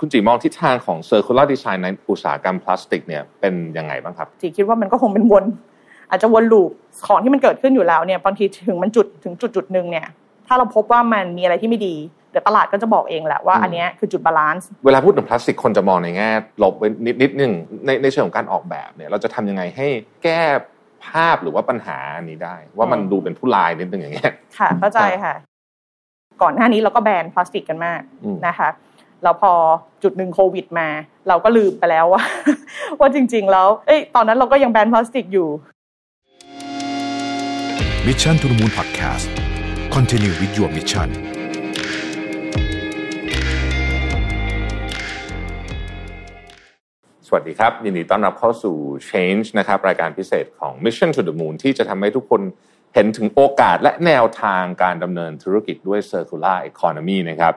คุณจีมองทิศทางของ circular design ในอุตสาหกรรมพลาสติกเนี่ยเป็นยังไงบ้างครับจีคิดว่ามันก็คงเป็นวน อาจจะวน loop ของที่มันเกิดขึ้นอยู่แล้วเนี่ยบางทีถึงมันจุดถึงจุดจุดหนึ่งเนี่ยถ้าเราพบว่ามันมีอะไรที่ไม่ดีเดี๋ยวตลาดก็จะบอกเองแหละว่าอันนี้คือจุด balance เวลาพูดถึงพลาสติกคนจะมองในแง่ลบนิดนิดนึงในในเชิงของการออกแบบเนี่ยเราจะทำยังไงให้แก้ภาพหรือว่าปัญหานี้ได้ ว่ามันดูเป็นผู้ร้ายนิดนึงอย่างเงี้ยค่ะเข้าใจค่ะ ก่อนหน้านี้เราก็แบนพลาสติกกันมากนะคะ แล้วพอจุดหนึ่งโควิดมา เราก็ลืมไปแล้วว่า ว่าจริง ๆ แล้วเอ้ยตอนนั้นเราก็ยังแบนพลาสติกอยู่ Mission to the Moon Podcast Continue with your mission สวัสดีครับ ยินดีต้อนรับเข้าสู่ Change นะครับ รายการพิเศษของ Mission to the Moon ที่จะทำให้ทุกคนเห็นถึงโอกาสและแนวทางการดำเนินธุรกิจด้วย Circular Economy นะครับ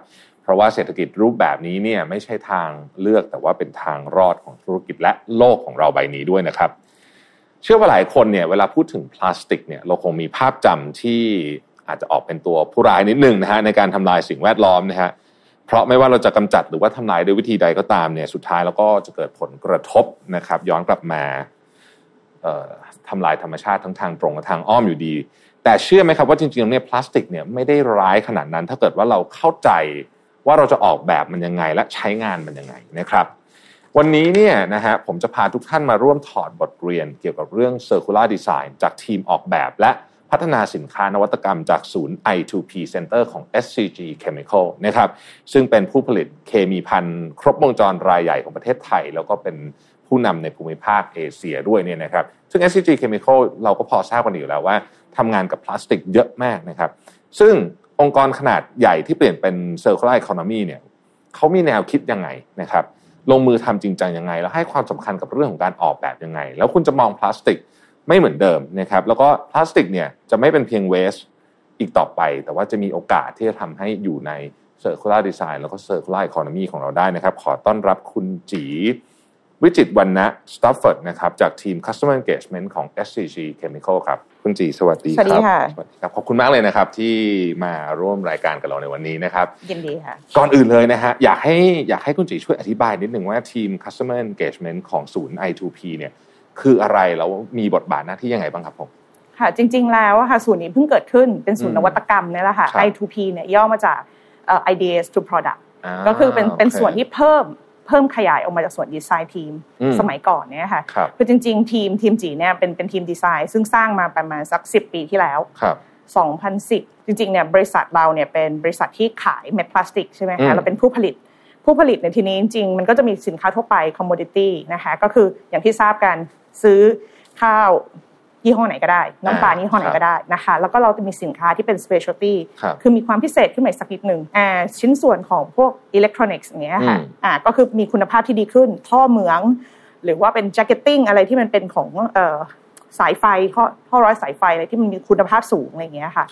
ราะว่าเศรษฐกิจรูปแบบนี้เนี่ยไม่ใช่ทางเลือกแต่ว่าเป็นทางรอดของธุรกิจและโลกของเราใบนี้ด้วยนะครับ เชื่อว่าหลายคนเนี่ยเวลาพูดถึงพลาสติกเนี่ยเราคงมีภาพจำที่อาจจะออกเป็นตัวผู้ร้ายนิดหนึ่งนะฮะในการทำลายสิ่งแวดล้อมนะฮะเพราะไม่ว่าเราจะกำจัดหรือว่าทำลายด้วยวิธีใดก็ตามเนี่ยสุดท้ายเราก็จะเกิดผลกระทบนะครับ ย้อนกลับมาทำลายธรรมชาติทั้งทางตรงและทางอ้อมอยู่ดี แต่เชื่อไหมครับว่าจริงๆเนี่ยพลาสติกเนี่ยไม่ได้ร้ายขนาดนั้น ถ้าเกิดว่าเราเข้าใจ ว่าเราจะออกแบบมันยังไงและใช้งานมันยังไงนะครับ วันนี้เนี่ยนะฮะผมจะพาทุกท่านมาร่วมถอดบทเรียนเกี่ยวกับเรื่อง Circular Design จากทีมออกแบบและพัฒนาสินค้านวัตกรรมจากศูนย์ I2P Center ของ SCG Chemical นะครับซึ่งเป็นผู้ผลิตเคมีพันครบวงจรรายใหญ่ของประเทศไทย แล้วก็เป็นผู้นำในภูมิภาคเอเชียด้วยเนี่ยนะครับ ซึ่ง SCG Chemical เราก็พอทราบกันอยู่แล้วว่าทำงานกับพลาสติกเยอะมากนะครับ ซึ่ง องค์กรขนาดใหญ่ที่เปลี่ยนเป็น circular economy เนี่ยเขามีแนวคิดยังไงนะครับลงมือทำจริงจังยังไง แล้วให้ความสำคัญกับเรื่องของการออกแบบยังไง แล้วคุณจะมองพลาสติกไม่เหมือนเดิมนะครับแล้วก็พลาสติกเนี่ยจะไม่เป็นเพียงเวสอีกต่อไป แต่ว่าจะมีโอกาสที่จะทำให้อยู่ใน circular design แล้วก็ circular economy ของเราได้นะครับ ขอต้อนรับคุณจี วิจิตวันนะสตัฟเฟิร์ดนะครับจากทีม Customer Engagement ของ SCG Chemical ครับคุณจีสวัสดีครับสวัสดีค่ะสวัสดีครับขอบคุณมากเลยนะครับที่มาร่วมรายการกับเราในวันนี้นะครับยินดีค่ะก่อนอื่นเลยนะฮะอยากให้อยากให้คุณจีช่วยอธิบายนิดหนึ่งว่าทีม Customer Engagement ของศูนย์ i2p เนี่ยคืออะไรแล้วมีบทบาทหน้าที่ยังไงบ้างครับผมค่ะจริง ๆ แล้วค่ะศูนย์นี้เพิ่งเกิดขึ้นเป็นศูนย์นวัตกรรมนี่แหละค่ะ i2p เนี่ยย่อมาจาก ideas to product ก็คือเป็นเป็นส่วนที่เพิ่ม เพิ่มขยายออกมาจากส่วน design team สมัยก่อนเนี่ยค่ะคือจริง ๆ ทีมทีมจีเนี่ยเป็นเป็นทีมดีไซน์ซึ่งสร้างมาประมาณสักสิบปีที่แล้ว2010 จริงๆเนี่ยบริษัทเราเนี่ยเป็นบริษัทที่ขายเม็ดพลาสติกใช่ไหมคะเราเป็นผู้ผลิตผู้ผลิตในทีนี้จริงๆมันก็จะมีสินค้าทั่วไป commodity นะคะก็คืออย่างที่ทราบกันซื้อข้าว ยี่ห้อไหนก็ได้น้ำปลายี่ห้อไหนก็ได้นะคะ แล้วก็เราจะมีสินค้าที่เป็น specialty คือมีความพิเศษขึ้นมาสักนิดหนึ่งอ่าชิ้นส่วนของพวกอิเล็กทรอนิกส์อย่างเงี้ยค่ะอ่าก็คือมีคุณภาพที่ดีขึ้น ท่อเหมือง หรือว่าเป็น jacketing อะไรที่มันเป็นของเอ่อสายไฟท่อท่อร้อยสายไฟอะไรที่มันมีคุณภาพสูงอะไรอย่างเงี้ยค่ะ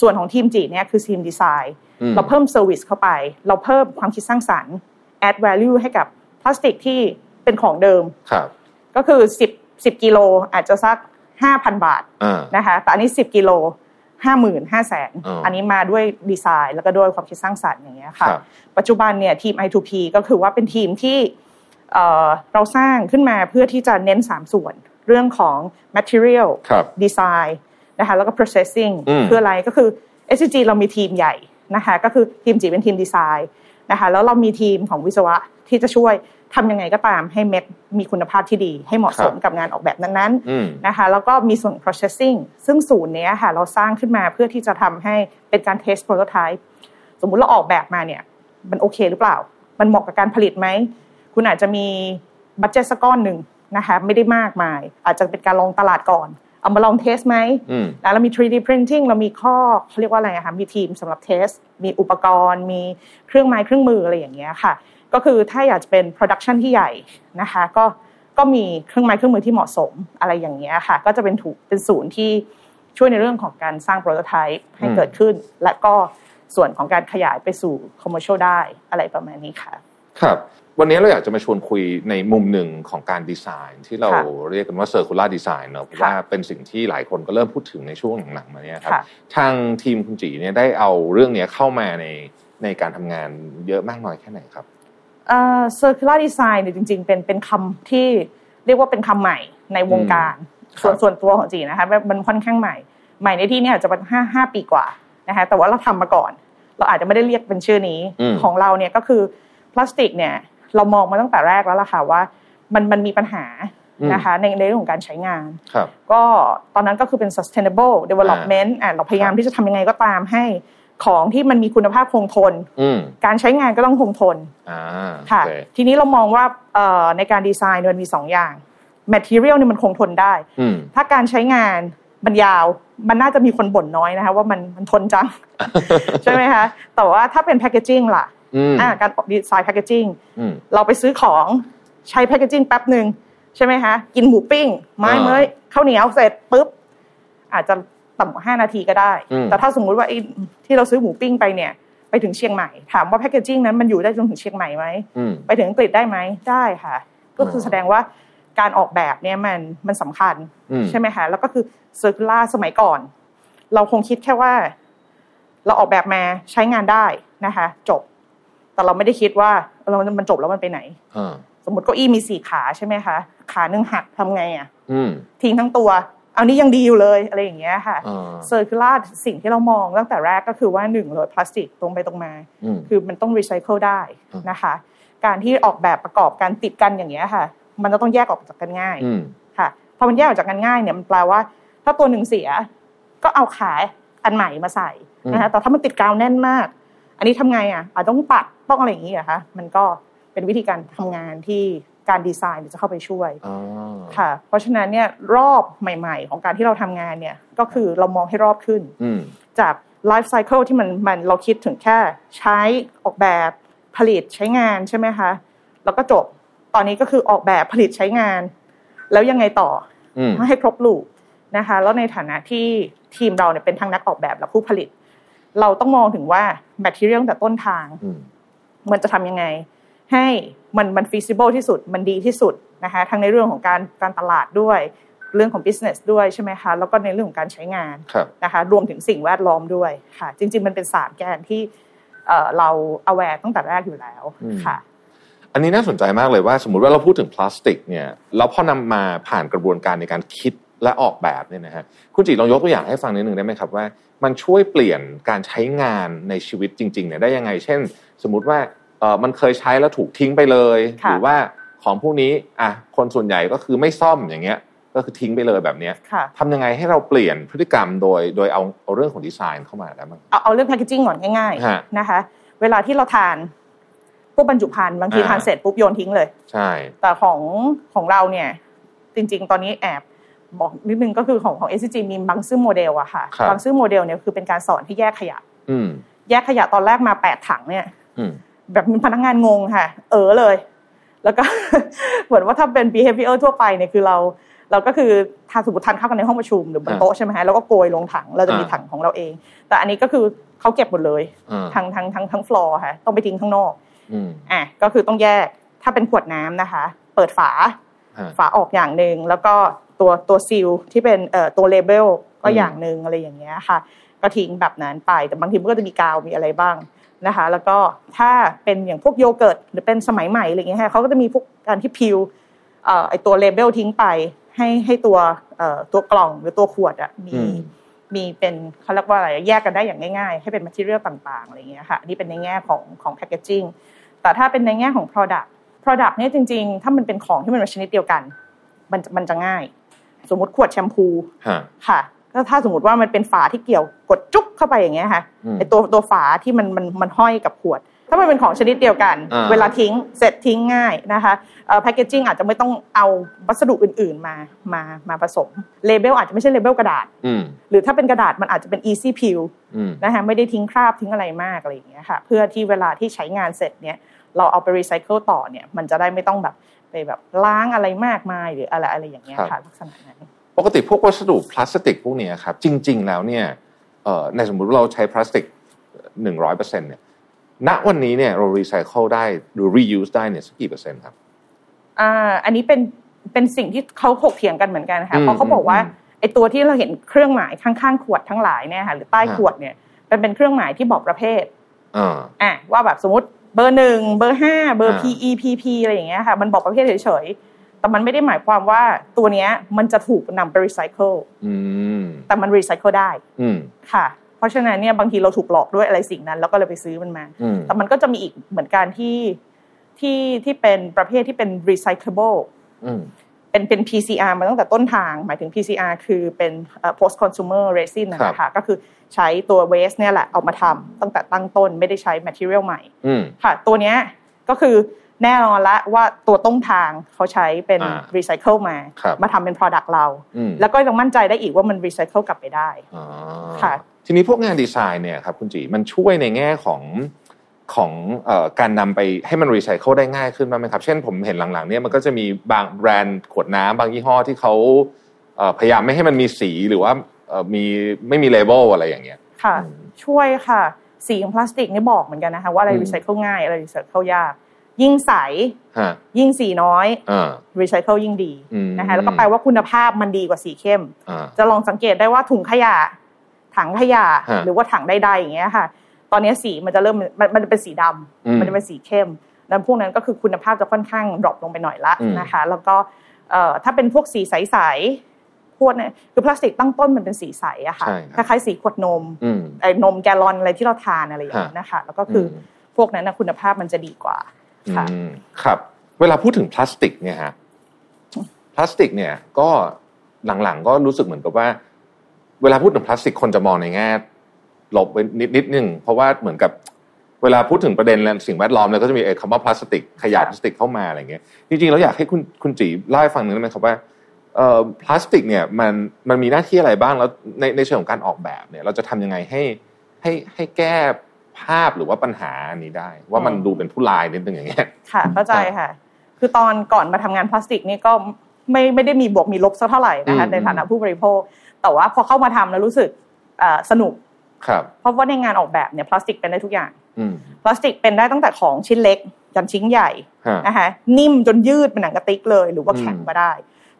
ส่วนของทีมจีเนี่ยคือทีมดีไซน์เราเพิ่ม service เข้าไป เราเพิ่มความคิดสร้างสรรค์ add value ให้กับพลาสติกที่เป็นของเดิมก็คือสิบสิบกิโลอาจจะสัก ห้าพันบาทนะคะแต่อันนี้สิบกิโลห้าหมื่นห้าแสนอันนี้มาด้วยดีไซน์ แล้วก็ด้วยความคิดสร้างสรรค์อย่างเงี้ยค่ะ ปัจจุบันเนี่ยทีม i2p ก็คือว่าเป็นทีมที่เราสร้างขึ้นมาเพื่อที่จะเน้นสามส่วน เรื่องของ material design นะคะแล้วก็ processing คืออะไรก็คือ SCG เรามีทีมใหญ่นะคะก็คือทีมจีเป็นทีมดีไซน์นะคะแล้วเรามีทีมของวิศวะที่จะช่วย ทำยังไงก็ตามให้เม็ดมีคุณภาพที่ดี ให้เหมาะสมกับงานออกแบบนั้นๆนะคะแล้วก็มีส่วน processing ซึ่งศูนย์นี้ค่ะเราสร้างขึ้นมาเพื่อที่จะทำให้เป็นการ test prototype สมมุติเราออกแบบมาเนี่ยมันโอเคหรือเปล่า มันเหมาะกับการผลิตไหม คุณอาจจะมี budget สักก้อนหนึ่งนะคะไม่ได้มากมาย อาจจะเป็นการลองตลาดก่อน เอามาลอง test ไหมแล้วเรามี 3D printing เรามีข้อเขาเรียกว่าอะไรคะมีทีมสำหรับ test มีอุปกรณ์ มีเครื่องไม้เครื่องมืออะไรอย่างเงี้ยค่ะ ก็คือถ้าอยากจะเป็น production ที่ใหญ่นะคะก็ก็มีเครื่องไม้เครื่องมือที่เหมาะสมอะไรอย่างเงี้ยค่ะ ก็จะเป็นถูกเป็นศูนย์ที่ช่วยในเรื่องของการสร้าง prototype ให้เกิดขึ้น และก็ส่วนของการขยายไปสู่ commercial ได้อะไรประมาณนี้ค่ะ ครับ วันนี้เราอยากจะมาชวนคุยในมุมหนึ่งของการดีไซน์ ที่เราเรียกกันว่า circular design เนอะเพราะว่าเป็นสิ่งที่หลายคนก็เริ่มพูดถึงในช่วงหลังๆมาเนี่ยครับทางทีมคุณจีเนี่ยได้เอาเรื่องนี้เข้ามาในในการทำงานเยอะมากน้อยแค่ไหนครับ เอ่อ circular design เนี่ยจริง ๆ เป็นเป็นคำที่เรียกว่าเป็นคำใหม่ในวงการ ส่วนส่วนตัวของจีนะคะมันค่อนข้างใหม่ ใหม่ในที่นี้อาจจะเป็นห้าห้าปีกว่านะคะแต่ว่าเราทำมาก่อน เราอาจจะไม่ได้เรียกเป็นชื่อนี้ของเราเนี่ยก็คือพลาสติกเนี่ยเรามองมาตั้งแต่แรกแล้วล่ะค่ะว่ามันมันมีปัญหานะคะในในเรื่องของการใช้งาน ก็ตอนนั้นก็คือเป็น sustainable development อ่าเราพยายามที่จะทำยังไงก็ตามให้ ของที่มันมีคุณภาพคงทน การใช้งานก็ต้องคงทนค่ะ ทีนี้เรามองว่าในการดีไซน์มันมีสองอย่าง material นี่มันคงทนได้ ถ้าการใช้งานมันยาวมันน่าจะมีคนบ่นน้อยนะคะว่ามันมันทนจัง ใช่ไหมคะ แต่ว่าถ้าเป็นแพคเกจิ้งล่ะอ่าการดีไซน์แพคเกจิ้งเราไปซื้อของใช้แพคเกจิ้งแป๊บหนึ่งใช่ไหมคะ กินหมูปิ้ง ไม้เมยข้าวเหนียวเสร็จปุ๊บ อาจจะ ต่ำกว่าห้านาทีก็ได้แต่ถ้าสมมุติว่าไอ้ที่เราซื้อหมูปิ้งไปเนี่ย ไปถึงเชียงใหม่ ถามว่าแพคเกจิ้งนั้นมันอยู่ได้จนถึงเชียงใหม่ไหมไปถึงอังกฤษได้ไหมได้ค่ะ ก็คือแสดงว่าการออกแบบเนี่ยมันมันสำคัญใช่ไหมคะแล้วก็คือเซอร์คูล่าสมัยก่อน เราคงคิดแค่ว่า เราออกแบบมาใช้งานได้นะคะ จบ แต่เราไม่ได้คิดว่าเรามันจบแล้วมันไปไหนสมมติเก้าอี้มีสี่ขาใช่ไหมคะ ขาหนึ่งหักทำไงอะทิ้งทั้งตัว เอานี้ยังดีอยู่เลยอะไรอย่างเงี้ยค่ะ circular สิ่งที่เรามองตั้งแต่แรกก็คือว่าหนึ่งเลยพลาสติกตรงไปตรงมา คือมันต้องรีไซเคิลได้นะคะ การที่ออกแบบประกอบการติดกันอย่างเงี้ยค่ะ มันจะต้องแยกออกจากกันง่ายค่ะพอมันแยกออกจากกันง่ายเนี่ยมันแปลว่า ถ้าตัวหนึ่งเสียก็เอาขายอันใหม่มาใส่นะคะแต่ถ้ามันติดกาวแน่นมาก อันนี้ทำไงอะอาจต้องปัดต้องอะไรอย่างงี้อะคะมันก็เป็นวิธีการทำงานที่ การดีไซน์จะเข้าไปช่วยค่ะ เพราะฉะนั้นเนี่ยรอบใหม่ๆ ของการที่เราทำงานเนี่ยก็คือเรามองให้รอบขึ้นจากไลฟ์ไซเคิลที่มันมันเราคิดถึงแค่ใช้ออกแบบผลิตใช้งานใช่ไหมคะแล้วก็จบตอนนี้ก็คือออกแบบผลิตใช้งาน แล้วยังไงต่อให้ครบลูกนะคะ แล้วในฐานะที่ทีมเราเนี่ยเป็นทั้งนักออกแบบและผู้ผลิต เราต้องมองถึงว่าแมทเทียลแต่ต้นทางมันจะทำยังไง ให้มันมัน feasible ที่สุดมันดีที่สุดนะคะทั้งในเรื่องของการการตลาดด้วยเรื่องของ business ด้วยใช่ไหมคะแล้วก็ในเรื่องของการใช้งานนะคะรวมถึงสิ่งแวดล้อมด้วยค่ะ จริง ๆ มันเป็นสามแกนที่เรา aware ตั้งแต่แรกอยู่แล้วค่ะ อันนี้น่าสนใจมากเลยว่า สมมติว่าเราพูดถึงพลาสติกเนี่ยแล้วพอนำมาผ่านกระบวนการในการคิดและออกแบบเนี่ยนะฮะคุณจีลองยกตัวอย่างให้ฟังนิดหนึ่งได้ไหมครับว่า มันช่วยเปลี่ยนการใช้งานในชีวิตจริงๆเนี่ยได้ยังไง เช่น สมมุติว่า มันเคยใช้แล้วถูกทิ้งไปเลย หรือว่าของพวกนี้อะคนส่วนใหญ่ก็คือไม่ซ่อมอย่างเงี้ย ก็คือทิ้งไปเลยแบบนี้ทำยังไงให้เราเปลี่ยนพฤติกรรมโดยโดยเอาเอาเรื่องของดีไซน์เข้ามาได้บ้างเอาเอาเรื่องแพคเกจิ้งก่อนง่ายๆนะคะ เวลาที่เราทานพวกบรรจุภัณฑ์บางทีทานเสร็จปุ๊บโยนทิ้งเลย ใช่ แต่ของของเราเนี่ย จริง ๆ ตอนนี้แอบบอกนิดนึงก็คือของของ SCG มีบางซื้อโมเดลอะค่ะบางซื้อโมเดลเนี่ยคือเป็นการสอนให้แยกขยะแยกขยะตอนแรกมาแปดถังเนี่ย แบบมีพนักงานงงค่ะ เออเลย แล้วก็เหมือนว่าถ้าเป็น behavior ทั่วไปเนี่ยคือเรา เราก็คือทานสมมติทานข้าวกันในห้องประชุมหรือบนโต๊ะใช่ไหมฮะแล้วก็โกยลงถังเราจะมีถังของเราเอง แต่อันนี้ก็คือเขาเก็บหมดเลยทั้งทั้งทั้งทั้งฟลอร์ค่ะ ต้องไปทิ้งข้างนอกอะก็คือต้องแยกถ้าเป็นขวดน้ำนะคะ เปิดฝา ฝาออกอย่างหนึ่งแล้วก็ตัวตัว seal ที่เป็นเอ่อตัว label ก็อย่างหนึ่งอะไรอย่างเงี้ยค่ะ ก็ทิ้งแบบนั้นไปแต่บางทีมันก็จะมีกาวมีอะไรบ้าง นะคะ แล้วก็ถ้าเป็นอย่างพวกโยเกิร์ตหรือเป็นสมัยใหม่อะไรเงี้ยเขาก็จะมีพวกการที่ peelไอตัวเลเบลทิ้งไป ให้ให้ตัวตัวกล่องหรือตัวขวดอะมีมีเป็นเขาเรียกว่าอะไรแยกกันได้อย่างง่ายๆ ให้เป็นมาทีเรียลต่างๆอะไรเงี้ยค่ะนี่เป็นในแง่ของของแพคเกจิ้งแต่ถ้าเป็นในแง่ของ product product เนี่ยจริง ๆ ถ้ามันเป็นของที่มันเป็นชนิดเดียวกัน มันมันจะง่าย สมมติขวดแชมพูค่ะ ก็ถ้าสมมติว่ามันเป็นฝาที่เกี่ยวกดจุ๊บเข้าไปอย่างเงี้ยค่ะไอตัวตัวฝาที่มันมันมันห้อยกับขวด ถ้ามันเป็นของชนิดเดียวกัน เวลาทิ้งเสร็จทิ้งง่ายนะคะแพคเกจิ้งอาจจะไม่ต้องเอาวัสดุอื่น ๆมามามาผสม label อาจจะไม่ใช่ label กระดาษหรือถ้าเป็นกระดาษมันอาจจะเป็น easy peel นะคะไม่ได้ทิ้งคราบทิ้งอะไรมากอะไรอย่างเงี้ยค่ะเพื่อที่เวลาที่ใช้งานเสร็จเนี่ยเราเอาไปรีไซเคิลต่อเนี่ยมันจะได้ไม่ต้องแบบไปแบบล้างอะไรมากมายหรืออะไรอะไรอย่างเงี้ยค่ะลักษณะนั้น ปกติพวกวัสดุพลาสติกพวกนี้ครับจริง ๆ แล้วเนี่ยในสมมติเราใช้พลาสติกหนึ่งร้อยเปอร์เซ็นต์เนี่ยณวันนี้เนี่ยเรารีไซเคิลได้หรือ reuse ได้เนี่ยสักกี่เปอร์เซ็นต์ครับอ่าอันนี้เป็นเป็นสิ่งที่เขาถกเถียงกันเหมือนกันค่ะเพราะเขาบอกว่าไอ้ตัวที่เราเห็นเครื่องหมายข้างๆขวดทั้งหลายเนี่ยค่ะหรือใต้ขวดเนี่ยเป็นเป็นเครื่องหมายที่บอกประเภทอ่าว่าแบบสมมติเบอร์หนึ่งเบอร์ห้าเบอร์ PE PP อะไรอย่างเงี้ยค่ะมันบอกประเภทเฉยๆ แต่มันไม่ได้หมายความว่าตัวเนี้ยมันจะถูกนำไปรีไซเคิลแต่มันรีไซเคิลได้ค่ะเพราะฉะนั้นเนี่ยบางทีเราถูกหลอกด้วยอะไรสิ่งนั้น แล้วก็เลยไปซื้อมันมา แต่มันก็จะมีอีกเหมือนกันที่ที่ที่เป็นประเภทที่เป็น recyclable เป็นเป็น PCR มาตั้งแต่ต้นทาง หมายถึง PCR คือเป็น post consumer resin นะคะก็คือใช้ตัว waste เนี่ยแหละเอามาทำตั้งแต่ตั้งต้นไม่ได้ใช้ material ใหม่ค่ะตัวเนี้ยก็คือ แน่นอนละว่าตัวต้นทางเขาใช้เป็น recycle มา มาทำเป็น product เรา แล้วก็ยังมั่นใจได้อีกว่ามัน recycle กลับไปได้ค่ะทีนี้พวกงานดีไซน์เนี่ยครับคุณจีมันช่วยในแง่ของของอการนำไปให้มันรีไซเคิลได้ง่ายขึ้นบ้างไหมครับ เช่นผมเห็นหลังๆเนี่ยมันก็จะมีบางแบรนด์ขวดน้ำบางยี่ห้อที่เขาพยายามไม่ให้มันมีสีหรือว่ามีไม่มี label อะไรอย่างเงี้ยค่ะ ช่วยค่ะ สีของพลาสติกนี่บอกเหมือนกันนะคะว่าอะไรรีไซเคิลง่ายอะไรรีไซเคิลยาก ยิ่งใส ยิ่งสีน้อยรีไซเคิลยิ่งดีนะคะแล้วก็แปลว่าคุณภาพมันดีกว่าสีเข้ม จะลองสังเกตได้ว่าถุงขยะ ถังขยะหรือว่าถังใดๆอย่างเงี้ยค่ะ ตอนนี้สีมันจะเริ่มมันมันจะเป็นสีดำมันจะเป็นสีเข้มแล้วพวกนั้นก็คือคุณภาพจะค่อนข้าง drop ลงไปหน่อยละนะคะ แล้วก็ถ้าเป็นพวกสีใสๆขวดเนี่ยคือพลาสติกตั้งต้นมันเป็นสีใสอะค่ะคล้ายๆสีขวดนมไอ้นมแกลลอนอะไรที่เราทานอะไรอย่างนี้นะคะแล้วก็คือพวกนั้นนะคุณภาพมันจะดีกว่า ค่ะครับ เวลาพูดถึงพลาสติกเนี่ยฮะพลาสติกเนี่ยก็หลังๆก็รู้สึกเหมือนกับว่า เวลาพูดถึงพลาสติกคนจะมองในแง่ลบไปนิดนิดนึงเพราะว่าเหมือนกับเวลาพูดถึงประเด็นสิ่งแวดล้อมเนี่ยก็จะมีคำว่าพลาสติกขยะพลาสติกเข้ามาอะไรเงี้ยจริงๆเราอยากให้คุณคุณจีเล่าให้ฟังหนึ่งได้ไหมครับว่าเอ่อพลาสติกเนี่ยมันมันมีหน้าที่อะไรบ้างแล้วในในเชิงของการออกแบบเนี่ย เราจะทำยังไงให้ให้ให้แก้ ภาพหรือว่าปัญหาอันนี้ได้ ว่ามันดูเป็นผู้ลายนิดนึงอย่างเงี้ยค่ะเข้าใจค่ะ คือตอนก่อนมาทำงานพลาสติกนี่ก็ไม่ไม่ได้มีบวกมีลบสักเท่าไหร่นะคะในฐานะผู้บริโภค แต่ว่าพอเข้ามาทำแล้วรู้สึกสนุกเพราะว่าในงานออกแบบเนี่ยพลาสติกเป็นได้ทุกอย่างพลาสติกเป็นได้ตั้งแต่ของชิ้นเล็กยันชิ้นใหญ่นะคะนิ่มจนยืดเป็นหนังกระติกเลย หรือว่าแข็งก็ได้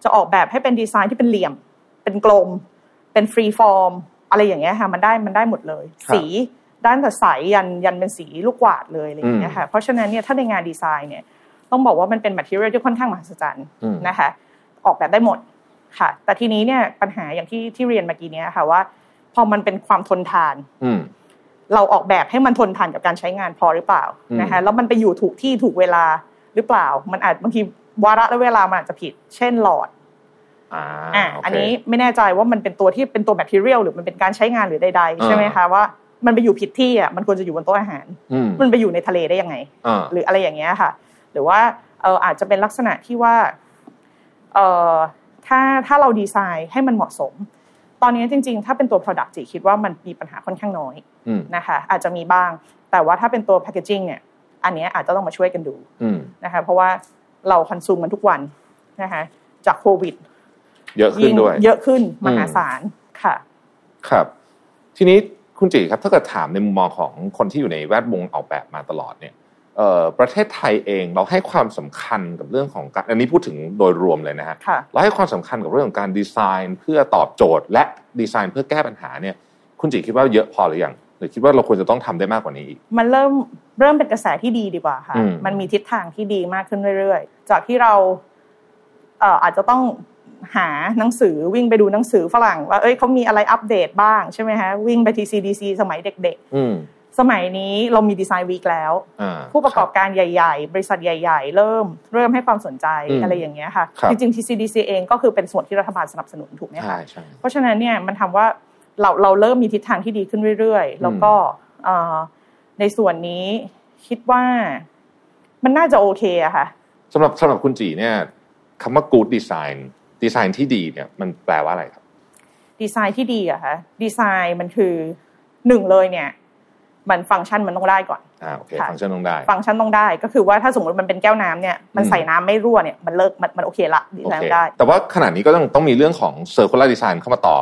จะออกแบบให้เป็นดีไซน์ที่เป็นเหลี่ยม เป็นกลม เป็น freeform อะไรอย่างเงี้ยค่ะมันได้มันได้หมดเลย สี ด้านแต่ใสยันยันเป็นสีลูกกวาดเลยอะไรอย่างเงี้ยค่ะเพราะฉะนั้นเนี่ยถ้าในงานดีไซน์เนี่ยต้องบอกว่ามันเป็น material ที่ค่อนข้างมหัศจรรย์นะคะออกแบบได้หมดค่ะ แต่ทีนี้เนี่ยปัญหาอย่างที่ที่เรียนเมื่อกี้นี้ค่ะว่า พอมันเป็นความทนทานเราออกแบบให้มันทนทานกับการใช้งานพอหรือเปล่านะคะแล้วมันไปอยู่ถูกที่ถูกเวลาหรือเปล่า มันอาจบางทีวาระและเวลามันอาจจะผิด เช่นหลอดอ่าอันนี้ไม่แน่ใจว่ามันเป็นตัวที่เป็นตัวแบคทีเรียลหรือมันเป็นการใช้งานหรือใดๆใช่ไหมคะว่า มันไปอยู่ผิดที่อะมันควรจะอยู่บนโต๊ะอาหาร มันไปอยู่ในทะเลได้ยังไง หรืออะไรอย่างเงี้ยค่ะ หรือว่าเอออาจจะเป็นลักษณะที่ว่าเออถ้าถ้าเราดีไซน์ให้มันเหมาะสม ตอนนี้จริง ๆ ถ้าเป็นตัว Product จีคิดว่ามันมีปัญหาค่อนข้างน้อยนะคะอาจจะมีบ้าง แต่ว่าถ้าเป็นตัว Packaging เนี่ยอันนี้อาจจะต้องมาช่วยกันดูนะคะเพราะว่าเราคอนซูมมันทุกวันนะคะจากโควิดเยอะขึ้นด้วย เยอะขึ้นมหาศาลค่ะ ครับ ทีนี้ คุณจีครับถ้าเกิดถามในมุมมองของคนที่อยู่ในแวดวงออกแบบมาตลอดเนี่ยประเทศไทยเองเราให้ความสำคัญกับเรื่องของการอันนี้พูดถึงโดยรวมเลยนะฮะเราให้ความสำคัญกับเรื่องของการดีไซน์เพื่อตอบโจทย์ และดีไซน์เพื่อแก้ปัญหาเนี่ยคุณจีคิดว่าเยอะพอหรือยังหรือคิดว่าเราควรจะต้องทำได้มากกว่านี้อีกมันเริ่มเริ่มเป็นกระแสที่ดีดีกว่าค่ะ มันมีทิศทางที่ดีมากขึ้นเรื่อยๆ จากที่เราเอ่ออาจจะต้อง หาหนังสือวิ่งไปดูหนังสือฝรั่งว่าเอ้ยเขามีอะไรอัปเดตบ้างใช่ไหมฮะวิ่งไปที CDC สมัยเด็กๆสมัยนี้เรามีดีไซน์วีคแล้ว ผู้ประกอบการใหญ่ ๆ บริษัทใหญ่ ๆ เริ่มเริ่มให้ความสนใจอะไรอย่างเงี้ยค่ะจริงๆ TCDC เองก็คือเป็นส่วนที่รัฐบาลสนับสนุนถูกไหมคะเพราะฉะนั้นเนี่ยมันทำว่าเราเราเริ่มมีทิศทางที่ดีขึ้นเรื่อยๆ แล้วก็ในส่วนนี้คิดว่ามันน่าจะโอเคอะค่ะสำหรับสำหรับคุณจีเนี่ยคำว่า good design ดีไซน์ที่ดีเนี่ยมันแปลว่าอะไรครับ ดีไซน์ที่ดีอะค่ะดีไซน์มันคือหนึ่งเลยเนี่ย มันฟังก์ชันมันต้องได้ก่อนอ่าโอเคฟังก์ชันต้องได้ ฟังก์ชันต้องได้ก็คือว่าถ้าสมมติมันเป็นแก้วน้ำเนี่ยมันใส่น้ำไม่รั่วเนี่ยมันเลิกมันมันโอเคละดีไซน์ได้ แต่ว่าขนาดนี้ก็ต้องต้องมีเรื่องของ circular design เข้ามาต่อ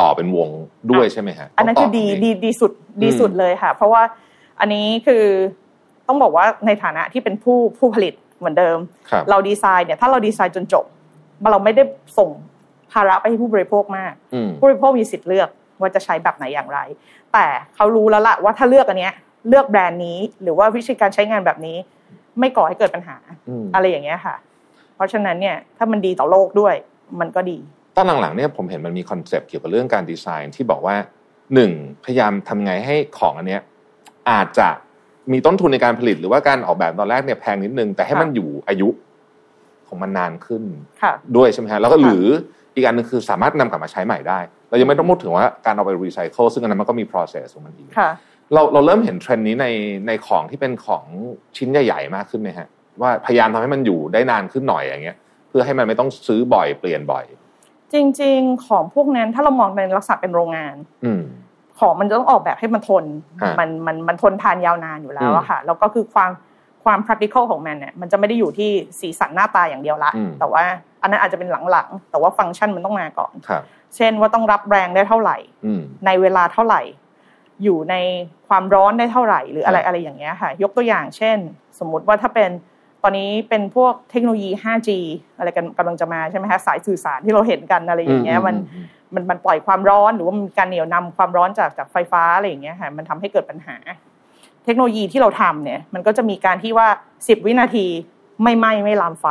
ต่อเป็นวงด้วยใช่ไหมฮะอันนั้นคือดีดีดีสุดดีสุดเลยค่ะ เพราะว่าอันนี้คือต้องบอกว่าในฐานะที่เป็นผู้ผู้ผลิตเหมือนเดิม เราดีไซน์เนี่ยถ้าเราดีไซน์จนจบ เราไม่ได้ส่งภาระไปให้ผู้บริโภคมาก ผู้บริโภคมีสิทธิ์เลือกว่าจะใช้แบบไหนอย่างไร แต่เขารู้แล้วล่ะว่าถ้าเลือกอันเนี้ย เลือกแบรนด์นี้หรือว่าวิธีการใช้งานแบบนี้ ไม่ก่อให้เกิดปัญหาอะไรอย่างเงี้ยค่ะ เพราะฉะนั้นเนี่ยถ้ามันดีต่อโลกด้วยมันก็ดีตอนหลังๆเนี่ยผมเห็นมันมี concept เกี่ยวกับเรื่องการดีไซน์ที่บอกว่าหนึ่งพยายามทำไงให้ของอันเนี้ยอาจจะมีต้นทุนในการผลิตหรือว่าการออกแบบตอนแรกเนี่ยแพงนิดนึงแต่ให้มันอยู่อายุ ของมันนานขึ้นด้วยใช่ไหมฮะแล้วก็หรืออีกอันนึงคือสามารถนำกลับมาใช้ใหม่ได้ เรายังไม่ต้องพูดถึงว่าการเอาไปรีไซเคิลซึ่งอันนั้นมันก็มี process ของมันอีกเราเราเริ่มเห็นเทรนด์นี้ในในของที่เป็นของชิ้นใหญ่ๆมากขึ้นไหมฮะว่าพยายามทำให้มันอยู่ได้นานขึ้นหน่อยอย่างเงี้ย เพื่อให้มันไม่ต้องซื้อบ่อยเปลี่ยนบ่อย จริง ๆ ของพวกนั้นถ้าเรามองเป็นลักษณะเป็นโรงงาน อืของมันจะต้องออกแบบให้มันทน มันมันมันทนทานยาวนานอยู่แล้วอะค่ะแล้วก็คือความ ความ practical ของมันเนี่ยมันจะไม่ได้อยู่ที่สีสันหน้าตาอย่างเดียวละ แต่ว่าอันนั้นอาจจะเป็นหลังๆ แต่ว่าฟังก์ชันมันต้องมาก่อนเช่นว่าต้องรับแรงได้เท่าไหร่ ในเวลาเท่าไหร่ อยู่ในความร้อนได้เท่าไหร่ หรืออะไรอะไรอย่างเงี้ยค่ะ ยกตัวอย่างเช่น สมมุติว่าถ้าเป็นตอนนี้เป็นพวกเทคโนโลยี 5G อะไรกันกำลังจะมาใช่ไหมคะสายสื่อสารที่เราเห็นกันอะไรอย่างเงี้ยมันมันมันปล่อยความร้อนหรือว่ามีการเหนี่ยวนำความร้อนจากจากไฟฟ้าอะไรอย่างเงี้ยค่ะมันทำให้เกิดปัญหา เทคโนโลยีที่เราทำเนี่ย มันก็จะมีการที่ว่าสิบวินาทีไม่ไหม้ไม่ลามไฟ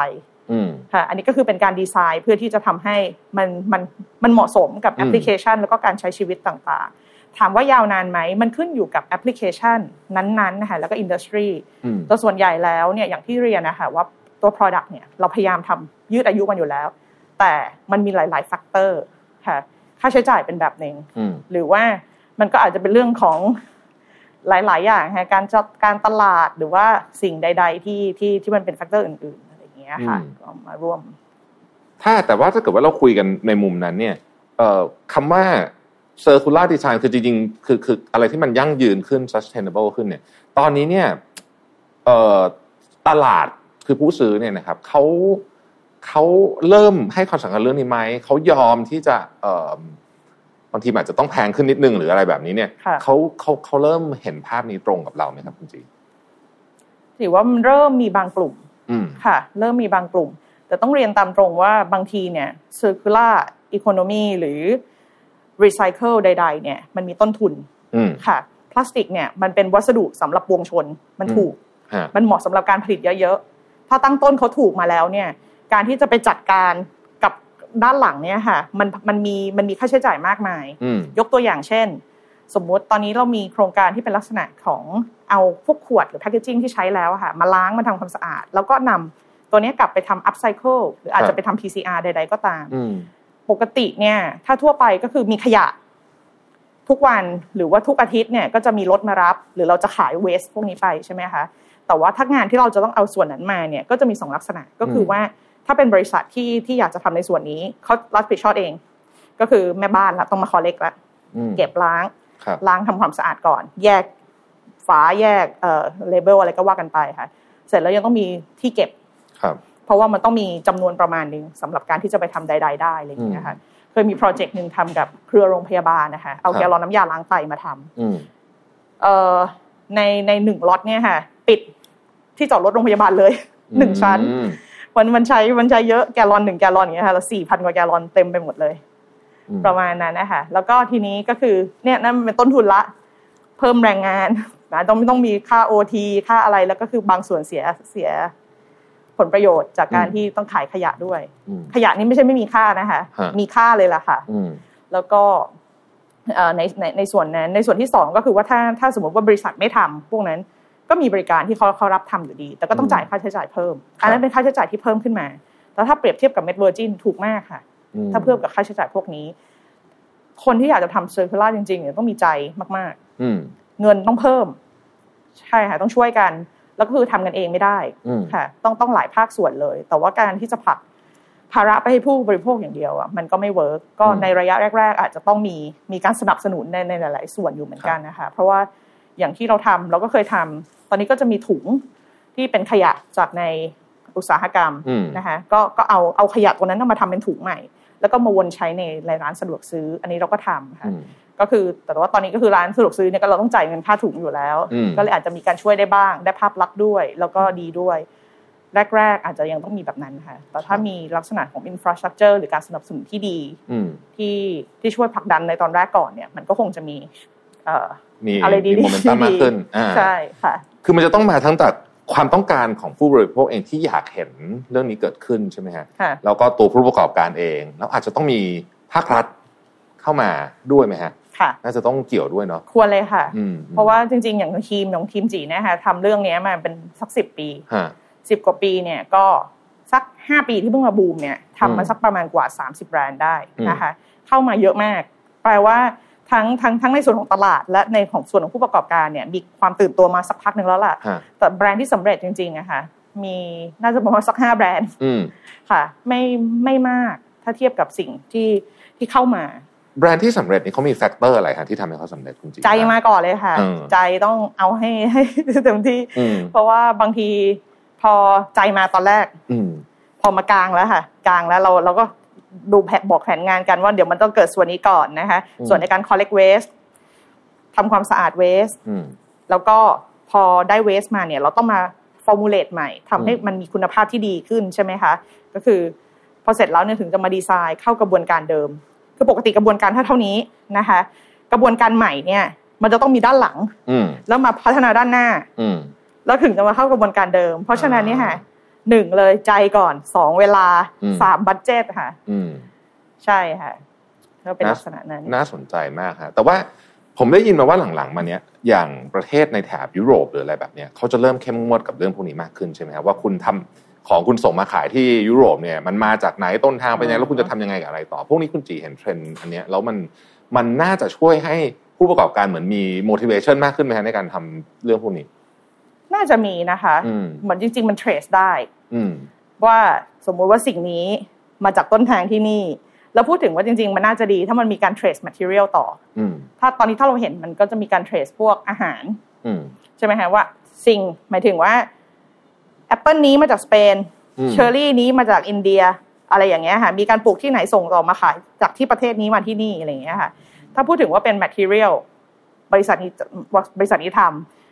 ค่ะอันนี้ก็คือเป็นการดีไซน์เพื่อที่จะทำให้มันมันมันเหมาะสมกับแอปพลิเคชัน แล้วก็การใช้ชีวิตต่างๆ ถามว่ายาวนานไหมมันขึ้นอยู่กับแอปพลิเคชันนั้นๆนะคะแล้วก็ industry ตัวส่วนใหญ่แล้วเนี่ยอย่างที่เรียนนะคะว่าตัว Product เนี่ยเราพยายามทำยืดอายุมันอยู่แล้ว แต่มันมีหลายๆ factor ค่ะค่าใช้จ่ายเป็นแบบหนึ่งหรือว่ามันก็อาจจะเป็นเรื่องของ หลาย ๆ อย่างค่ะการจัดการตลาดหรือว่าสิ่งใด ๆ ที่ที่ที่มันเป็นแฟกเตอร์อื่น ๆ อะไรอย่างเงี้ยค่ะก็มาร่วม ถ้าแต่ว่าถ้าเกิดว่าเราคุยกันในมุมนั้นเนี่ยเอ่อคำว่า circular design คือจริงๆคือคืออะไรที่มันยั่งยืนขึ้น sustainable ขึ้นเนี่ย ตอนนี้เนี่ยเอ่อตลาดคือผู้ซื้อเนี่ยนะครับเขาเขาเริ่มให้ความสำคัญเรื่องนี้ไหมเขายอมที่จะเอ่อบางทีอาจจะต้องแพงขึ้นนิดนึงหรืออะไรแบบนี้เนี่ยเขาเขาเขาเริ่มเห็นภาพนี้ตรงกับเราไหมครับคุณจีถือว่ามันเริ่มมีบางกลุ่มค่ะ เริ่มมีบางกลุ่ม แต่ต้องเรียนตามตรงว่าบางทีเนี่ย circular economy หรือ recycle ใด ๆ เนี่ย มันมีต้นทุนค่ะ พลาสติกเนี่ยมันเป็นวัสดุสำหรับวงชน มันถูก มันเหมาะสำหรับการผลิตเยอะๆ ถ้าตั้งต้นเขาถูกมาแล้วเนี่ย การที่จะไปจัดการกับ ด้านหลังเนี่ยค่ะมันมันมีมันมีค่าใช้จ่ายมากมาย ยกตัวอย่างเช่น สมมุติตอนนี้เรามีโครงการที่เป็นลักษณะของเอาพวกขวดหรือแพคเกจิ้งที่ใช้แล้วค่ะ มาล้างมาทำความสะอาด แล้วก็นำตัวนี้กลับไปทำอัพไซเคิลหรืออาจจะไปทำ PCR ใด ๆ ก็ตาม ปกติเนี่ย ถ้าทั่วไปก็คือมีขยะทุกวันหรือว่าทุกอาทิตย์เนี่ยก็จะมีรถมารับ หรือเราจะขายเวสพวกนี้ไปใช่ไหมคะแต่ว่าถ้างานที่เราจะต้องเอาส่วนนั้นมาเนี่ยก็จะมีสองลักษณะก็คือว่า ถ้าเป็นบริษัทที่ที่อยากจะทำในส่วนนี้เขารับผิดชอบเอง ก็คือแม่บ้านละต้องมาคอเล็กละเก็บล้าง ล้างทำความสะอาดก่อน แยกฝาแยกเอ่อเลเบลอะไรก็ว่ากันไปค่ะเสร็จแล้วยังต้องมีที่เก็บครับเพราะว่ามันต้องมีจำนวนประมาณหนึ่งสำหรับการที่จะไปทำใด ๆ ได้อะไรอย่างเงี้ยค่ะเคยมีโปรเจกต์หนึ่งทำกับเครือโรงพยาบาลนะคะเอาแกลลอนน้ำยาล้างไตมาทำเอ่อในในหนึ่งล็อตเนี่ยค่ะ ปิดที่จอดรถโรงพยาบาลเลยหนึ่งชั้น มันมันใช้มันใช้เยอะแกลลอนหนึ่งแกลลอนอย่างเงี้ยค่ะแล้วสี่พันกว่าแกลลอนเต็มไปหมดเลย ประมาณนั้นนะคะแล้วก็ทีนี้ก็คือเนี่ยนั่นเป็นต้นทุนละ เพิ่มแรงงานนะต้องไม่ต้องมีค่าโอทีค่าอะไรแล้วก็คือบางส่วนเสียเสียผลประโยชน์จากการที่ต้องขายขยะด้วย ขยะนี้ไม่ใช่ไม่มีค่านะคะ มีค่าเลยล่ะค่ะแล้วก็ในในในส่วนนั้นในส่วนที่สองก็คือว่าถ้าถ้าสมมติว่าบริษัทไม่ทำพวกนั้น ก็มีบริการที่เขาเขารับทำอยู่ดี แต่ก็ต้องจ่ายค่าใช้จ่ายเพิ่ม อันนั้นเป็นค่าใช้จ่ายที่เพิ่มขึ้นมาแต่ถ้าเปรียบเทียบกับเม็ด virgin ถูกมากค่ะ ถ้าเพิ่มกับค่าใช้จ่ายพวกนี้ คนที่อยากจะทำ circular จริงๆเนี่ยต้องมีใจมากๆเงินต้องเพิ่ม ใช่ค่ะต้องช่วยกัน แล้วก็คือทำกันเองไม่ได้ค่ะ ต้องต้องหลายภาคส่วนเลย แต่ว่าการที่จะผลักภาระไปให้ผู้บริโภคอย่างเดียวอะมันก็ไม่ work ก็ในระยะแรก ๆ อาจจะต้องมีมีการสนับสนุนในในหลาย ๆ ส่วนอยู่เหมือนกันนะคะ เพราะว่า อย่างที่เราทำเราก็เคยทำตอนนี้ก็จะมีถุงที่เป็นขยะจากในอุตสาหกรรมนะคะก็ก็เอาเอาขยะตัวนั้นมาทำเป็นถุงใหม่ แล้วก็มาวนใช้ในร้านสะดวกซื้อ อันนี้เราก็ทำค่ะก็คือแต่ว่าตอนนี้ก็คือร้านสะดวกซื้อเนี่ยก็เราต้องจ่ายเงินค่าถุงอยู่แล้ว ก็เลยอาจจะมีการช่วยได้บ้าง ได้ภาพลักษณ์ด้วย แล้วก็ดีด้วย แรก ๆ อาจจะยังต้องมีแบบนั้นค่ะ แต่ถ้ามีลักษณะของอินฟราสตรักเจอร์หรือการสนับสนุนที่ดีที่ที่ช่วยผลักดันในตอนแรกก่อนเนี่ย มันก็คงจะมี มีอะไรดีมีโมเมนตัมมากขึ้นใช่ค่ะ คือมันจะต้องมาทั้งจากความต้องการของผู้บริโภคเองที่อยากเห็นเรื่องนี้เกิดขึ้นใช่ไหมฮะแล้วก็ตัวผู้ประกอบการเอง แล้วอาจจะต้องมีภาครัฐเข้ามาด้วยไหมฮะค่ะน่าจะต้องเกี่ยวด้วยเนาะควรเลยค่ะ เพราะว่าจริง ๆ อย่างทีมของทีมจีนะคะทำเรื่องนี้มาเป็นสักสิบปีสิบกว่าปีเนี่ยก็สักห้าปีที่เพิ่งมาบูมเนี่ยทำมาสักประมาณกว่าสามสิบแบรนด์ได้นะคะ เข้ามาเยอะมาก แปลว่า ทั้งทั้งทั้งในส่วนของตลาด และในของส่วนของผู้ประกอบการเนี่ยมีความตื่นตัวมาสักพักหนึ่งแล้วล่ะ แต่แบรนด์ที่สำเร็จจริงๆอะค่ะมีน่าจะประมาณสักห้าแบรนด์ค่ะ ไม่ไม่มากถ้าเทียบกับสิ่งที่ที่เข้ามา แบรนด์ที่สำเร็จนี่เขามี factor อะไรคะที่ทำให้เขาสำเร็จคุณจีใจมาก่อนเลยค่ะ ใจต้องเอาให้ให้เต็มที่ เพราะว่าบางทีพอใจมาตอนแรกพอมากลางแล้วค่ะ กลางแล้วเราเราก็ ดูแผนบอกแผนงานกันว่าเดี๋ยวมันต้องเกิดส่วนนี้ก่อนนะคะ ส่วนในการ collect waste ทำความสะอาด waste แล้วก็พอได้ waste มาเนี่ย เราต้องมา formulate ใหม่ทำให้มันมีคุณภาพที่ดีขึ้นใช่ไหมคะ ก็คือพอเสร็จแล้วเนี่ยถึงจะมาดีไซน์เข้ากระบวนการเดิม คือปกติกระบวนการถ้าเท่านี้นะคะ กระบวนการใหม่เนี่ย มันจะต้องมีด้านหลังแล้วมาพัฒนาด้านหน้าแล้วถึงจะมาเข้ากระบวนการเดิม เพราะฉะนั้นเนี่ยค่ะ หนึ่งเลยใจก่อนสองเวลาสามบัตเจตค่ะใช่ค่ะก็เป็นลักษณะนั้นน่าสนใจมากค่ะแต่ว่าผมได้ยินมาว่าหลังๆมาเนี้ยอย่างประเทศในแถบยุโรปหรืออะไรแบบเนี้ยเขาจะเริ่มเข้มงวดกับเรื่องพวกนี้มากขึ้นใช่ไหมครับว่าคุณทำของคุณส่งมาขายที่ยุโรปเนี่ย มันมาจากไหนต้นทางเป็นยังไงแล้วคุณจะทำยังไงกับอะไรต่อ พวกนี้คุณจีเห็นเทรนด์อันเนี้ยแล้วมันมันน่าจะช่วยให้ผู้ประกอบการเหมือนมี motivation มากขึ้นไหมในการทำเรื่องพวกนี้ น่าจะมีนะคะ เหมือนจริง ๆ มัน trace ได้ ว่าสมมุติว่าสิ่งนี้มาจากต้นทางที่นี่ แล้วพูดถึงว่าจริง ๆ มันน่าจะดี ถ้ามันมีการ trace material ต่อถ้าตอนนี้ถ้าเราเห็นมันก็จะมีการ trace พวกอาหารใช่ไหมฮะว่าสิ่งหมายถึงว่าแอปเปิลนี้มาจากสเปนเชอร์รี่นี้มาจากอินเดียอะไรอย่างเงี้ยค่ะมีการปลูกที่ไหนส่งต่อมาขายจากที่ประเทศนี้มาที่นี่อะไรอย่างเงี้ยค่ะ ถ้าพูดถึงว่าเป็น material บริษัทนี้บริษัทนี้ท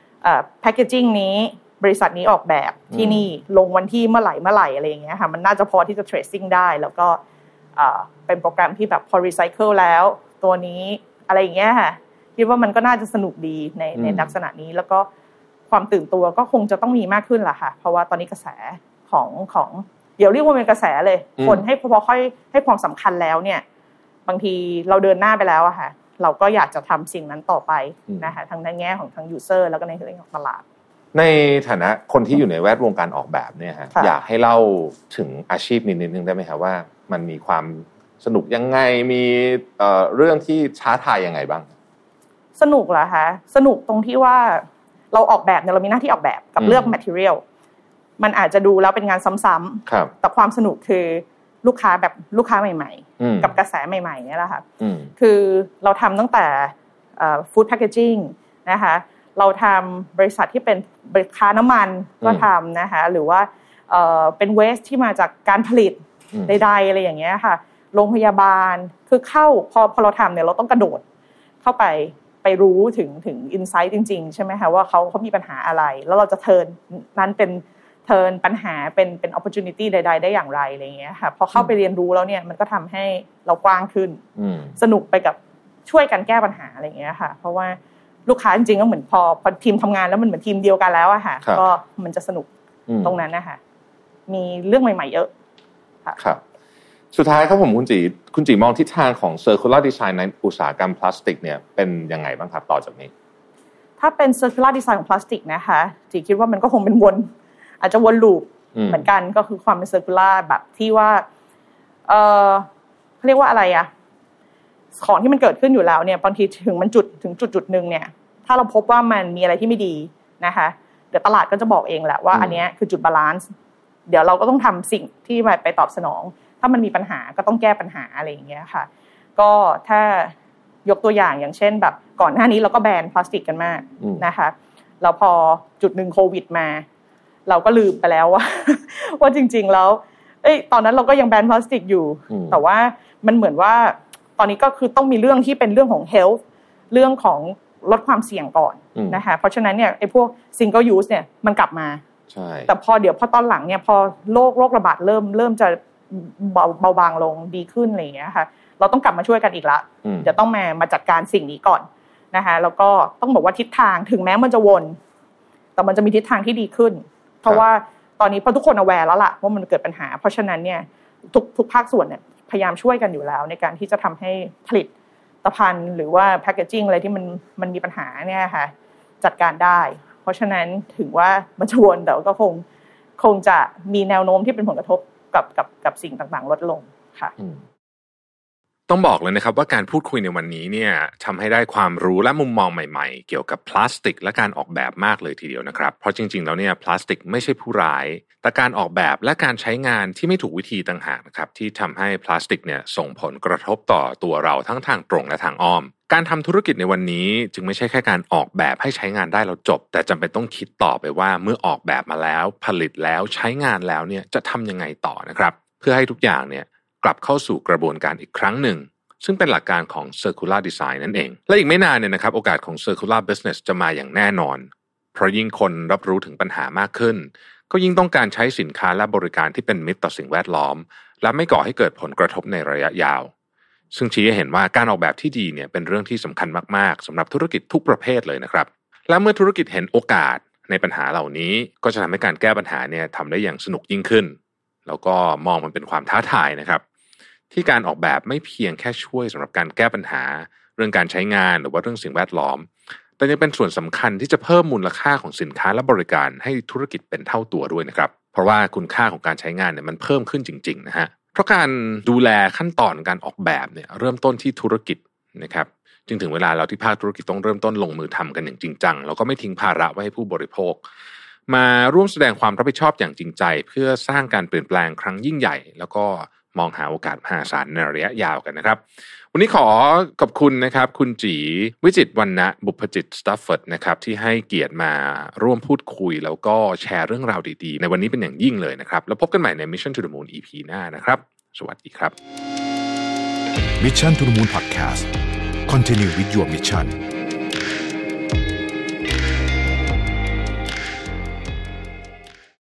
ำแพคเกจิ้งนี้ บริษัทนี้ออกแบบที่นี่ลงวันที่เมื่อไหร่เมื่อไหร่อะไรอย่างเงี้ยค่ะมันน่าจะพอที่จะ tracing ได้ แล้วก็เป็นโปรแกรมที่แบบพอ recycle แล้ว ตัวนี้อะไรอย่างเงี้ยค่ะคิดว่ามันก็น่าจะสนุกดีในในลักษณะนี้แล้วก็ความตื่นตัวก็คงจะต้องมีมากขึ้นแหละค่ะ เพราะว่าตอนนี้กระแสของของเดี๋ยวเรียกว่าเป็นกระแสเลย คนให้พอค่อยให้ความสำคัญแล้วเนี่ย บางทีเราเดินหน้าไปแล้วอะค่ะ เราก็อยากจะทำสิ่งนั้นต่อไปนะคะทั้งในแง่ของทั้งยูเซอร์แล้วก็ในเรื่องของตลาด ในฐานะคนที่อยู่ในแวดวงการออกแบบเนี่ยฮะอยากให้เล่าถึงอาชีพนิดนึงได้ไหมครับว่า มันมีความสนุกยังไงมีเรื่องที่ช้าทายยังไงบ้าง สนุกเหรอคะสนุกตรงที่ว่าเราออกแบบเนี่ยเรามีหน้าที่ออกแบบกับเลือก material มันอาจจะดูแล้วเป็นงานซ้ำๆแต่ความสนุกคือลูกค้าแบบลูกค้าใหม่ ๆ กับกระแสใหม่ ๆ เนี่ยแหละค่ะคือเราทำตั้งแต่ฟู้ดแพคเกจิ้งนะคะ เราทำบริษัทที่เป็นบริษัทน้ำมันก็ทำนะคะหรือว่าเป็นเวสที่มาจากการผลิตใดๆอะไรอย่างเงี้ยค่ะโรงพยาบาลคือเข้าพอพอเราทำเนี่ยเราต้องกระโดดเข้าไปไปรู้ถึงถึงอินไซต์จริง ๆ ใช่ไหมคะว่าเขาเขามีปัญหาอะไร แล้วเราจะเทินนั้นเป็นเทินปัญหาเป็นเป็นโอกาสใด ๆ ได้อย่างไรอะไรเงี้ยค่ะพอเข้าไปเรียนรู้แล้วเนี่ยมันก็ทำให้เรากว้างขึ้นสนุกไปกับช่วยกันแก้ปัญหาอะไรเงี้ยค่ะ เพราะว่า ลูกค้าจริงๆก็เหมือนพอพอทีมทำงานแล้วมันเหมือนทีมเดียวกันแล้วอะค่ะ ก็มันจะสนุกตรงนั้นนะคะมีเรื่องใหม่ ๆ เยอะครับ สุดท้ายครับผมคุณจีคุณจีมองทิศทางของ circular design ในอุตสาหกรรมพลาสติก เนี่ยเป็นยังไงบ้างครับต่อจากนี้ ถ้าเป็น circular design ของพลาสติกนะคะจีคิดว่ามันก็คงเป็นวน อาจจะวน loop เหมือนกันก็คือความเป็น circular แบบที่ว่า เออเรียกว่าอะไรอะ ของที่มันเกิดขึ้นอยู่แล้วเนี่ยบางทีถึงมันจุดถึงจุดจุดหนึ่งเนี่ย ถ้าเราพบว่ามันมีอะไรที่ไม่ดีนะคะเดี๋ยวตลาดก็จะบอกเองแหละว่าอันนี้คือจุด balanceเดี๋ยวเราก็ต้องทำสิ่งที่ไปตอบสนอง ถ้ามันมีปัญหาก็ต้องแก้ปัญหาอะไรอย่างเงี้ยค่ะ ก็ถ้ายกตัวอย่างอย่างเช่น แบบก่อนหน้านี้เราก็แบนพลาสติกกันมากนะคะแล้วพอจุดหนึ่งโควิดมา เราก็ลืมไปแล้วว่า ว่าจริง ๆ แล้ว เอ้ย ตอนนั้นเราก็ยังแบนพลาสติกอยู่ แต่ว่ามันเหมือนว่าต อนนี้ก็คือต้องมีเรื่องที่เป็นเรื่องของ health เรื่องของลดความเสี่ยงก่อนนะคะเพราะฉะนั้นเนี่ยไอ้พวก single use เนี่ยมันกลับมาใช่แต่พอเดี๋ยวพอตอนหลังเนี่ยพอโรคโรคระบาดเริ่มเริ่มจะเบาเบาบางลงดีขึ้นอะไรอย่างเงี้ยค่ะเราต้องกลับมาช่วยกันอีกละจะต้องมามาจัดการสิ่งนี้ก่อนนะคะแล้วก็ต้องบอกว่าทิศทางถึงแม้มันจะวน แต่มันจะมีทิศทางที่ดีขึ้น เพราะว่าตอนนี้พอทุกคนอแวร์แล้วล่ะว่ามันเกิดปัญหา เพราะฉะนั้นเนี่ยทุกทุกภาคส่วนเนี่ย พยายามช่วยกันอยู่แล้ว ในการที่จะทำให้ผลิตตภัณฑ์หรือว่าแพคเกจิ้งอะไรที่มันมันมีปัญหาเนี่ยค่ะจัดการได้ เพราะฉะนั้นถึงว่ามันจะวนแต่ก็คงคงจะมีแนวโน้มที่เป็นผลกระทบกับกับกับสิ่งต่างๆ ลดลงค่ะ ต้องบอกเลยนะครับว่าการพูดคุยในวันนี้เนี่ยทำให้ได้ความรู้และมุมมองใหม่ๆ เกี่ยวกับพลาสติก และการออกแบบมากเลยทีเดียวนะครับ เพราะจริงๆ แล้วเนี่ยพลาสติกไม่ใช่ผู้ร้าย แต่การออกแบบและการใช้งานที่ไม่ถูกวิธีต่างหากนะครับที่ทำให้พลาสติกเนี่ยส่งผลกระทบต่อตัวเราทั้งทางตรงและทางอ้อม การทำธุรกิจในวันนี้จึงไม่ใช่แค่การออกแบบให้ใช้งานได้แล้วจบ แต่จำเป็นต้องคิดต่อไปว่าเมื่อออกแบบมาแล้ว ผลิตแล้วใช้งานแล้วเนี่ยจะทำยังไงต่อนะครับ เพื่อให้ทุกอย่างเนี่ย กลับเข้าสู่กระบวนการอีกครั้งหนึ่ง ซึ่งเป็นหลักการของ Circular Design นั่นเอง และอีกไม่นานเนี่ยนะครับ โอกาสของ Circular Business จะมาอย่างแน่นอน เพราะยิ่งคนรับรู้ถึงปัญหามากขึ้น ก็ยิ่งต้องการใช้สินค้าและบริการที่เป็นมิตรต่อสิ่งแวดล้อม และไม่ก่อให้เกิดผลกระทบในระยะยาว ซึ่งชี้ให้เห็นว่าการออกแบบที่ดีเนี่ยเป็นเรื่องที่สำคัญมากๆสำหรับธุรกิจทุกประเภทเลยนะครับ และเมื่อธุรกิจเห็นโอกาสในปัญหาเหล่านี้ก็จะทำให้การแก้ปัญหาเนี่ยทำได้อย่างสนุกยิ่งขึ้น แล้วก็มองมันเป็นความท้าทายนะครับ ที่การออกแบบไม่เพียงแค่ช่วยสำหรับการแก้ปัญหา เรื่องการใช้งานหรือว่าเรื่องสิ่งแวดล้อม แต่ยังเป็นส่วนสำคัญที่จะเพิ่มมูลค่าของสินค้าและบริการให้ธุรกิจเป็นเท่าตัวด้วยนะครับ เพราะว่าคุณค่าของการใช้งานเนี่ยมันเพิ่มขึ้นจริงๆนะฮะเพราะการดูแลขั้นตอนการออกแบบเนี่ยเริ่มต้นที่ธุรกิจนะครับจึงถึงเวลาเราที่ภาคธุรกิจต้องเริ่มต้นลงมือทำกันอย่างจริงจังแล้วก็ไม่ทิ้งภาระไว้ให้ผู้บริโภค มาร่วมแสดงความรับผิดชอบอย่างจริงใจ เพื่อสร้างการเปลี่ยนแปลงครั้งยิ่งใหญ่ แล้วก็ มองหาโอกาสมหาศาลในระยะยาวกันนะครับ วันนี้ขอขอบคุณนะครับ คุณจีวิจิตวันนะบุพจิตสตัฟเฟิร์ดนะครับที่ให้เกียรติมาร่วมพูดคุย แล้วก็แชร์เรื่องราวดีๆ ในวันนี้เป็นอย่างยิ่งเลยนะครับ แล้วพบกันใหม่ใน Mission to the Moon EP หน้านะครับ สวัสดีครับ Mission to the Moon Podcast Continue with your mission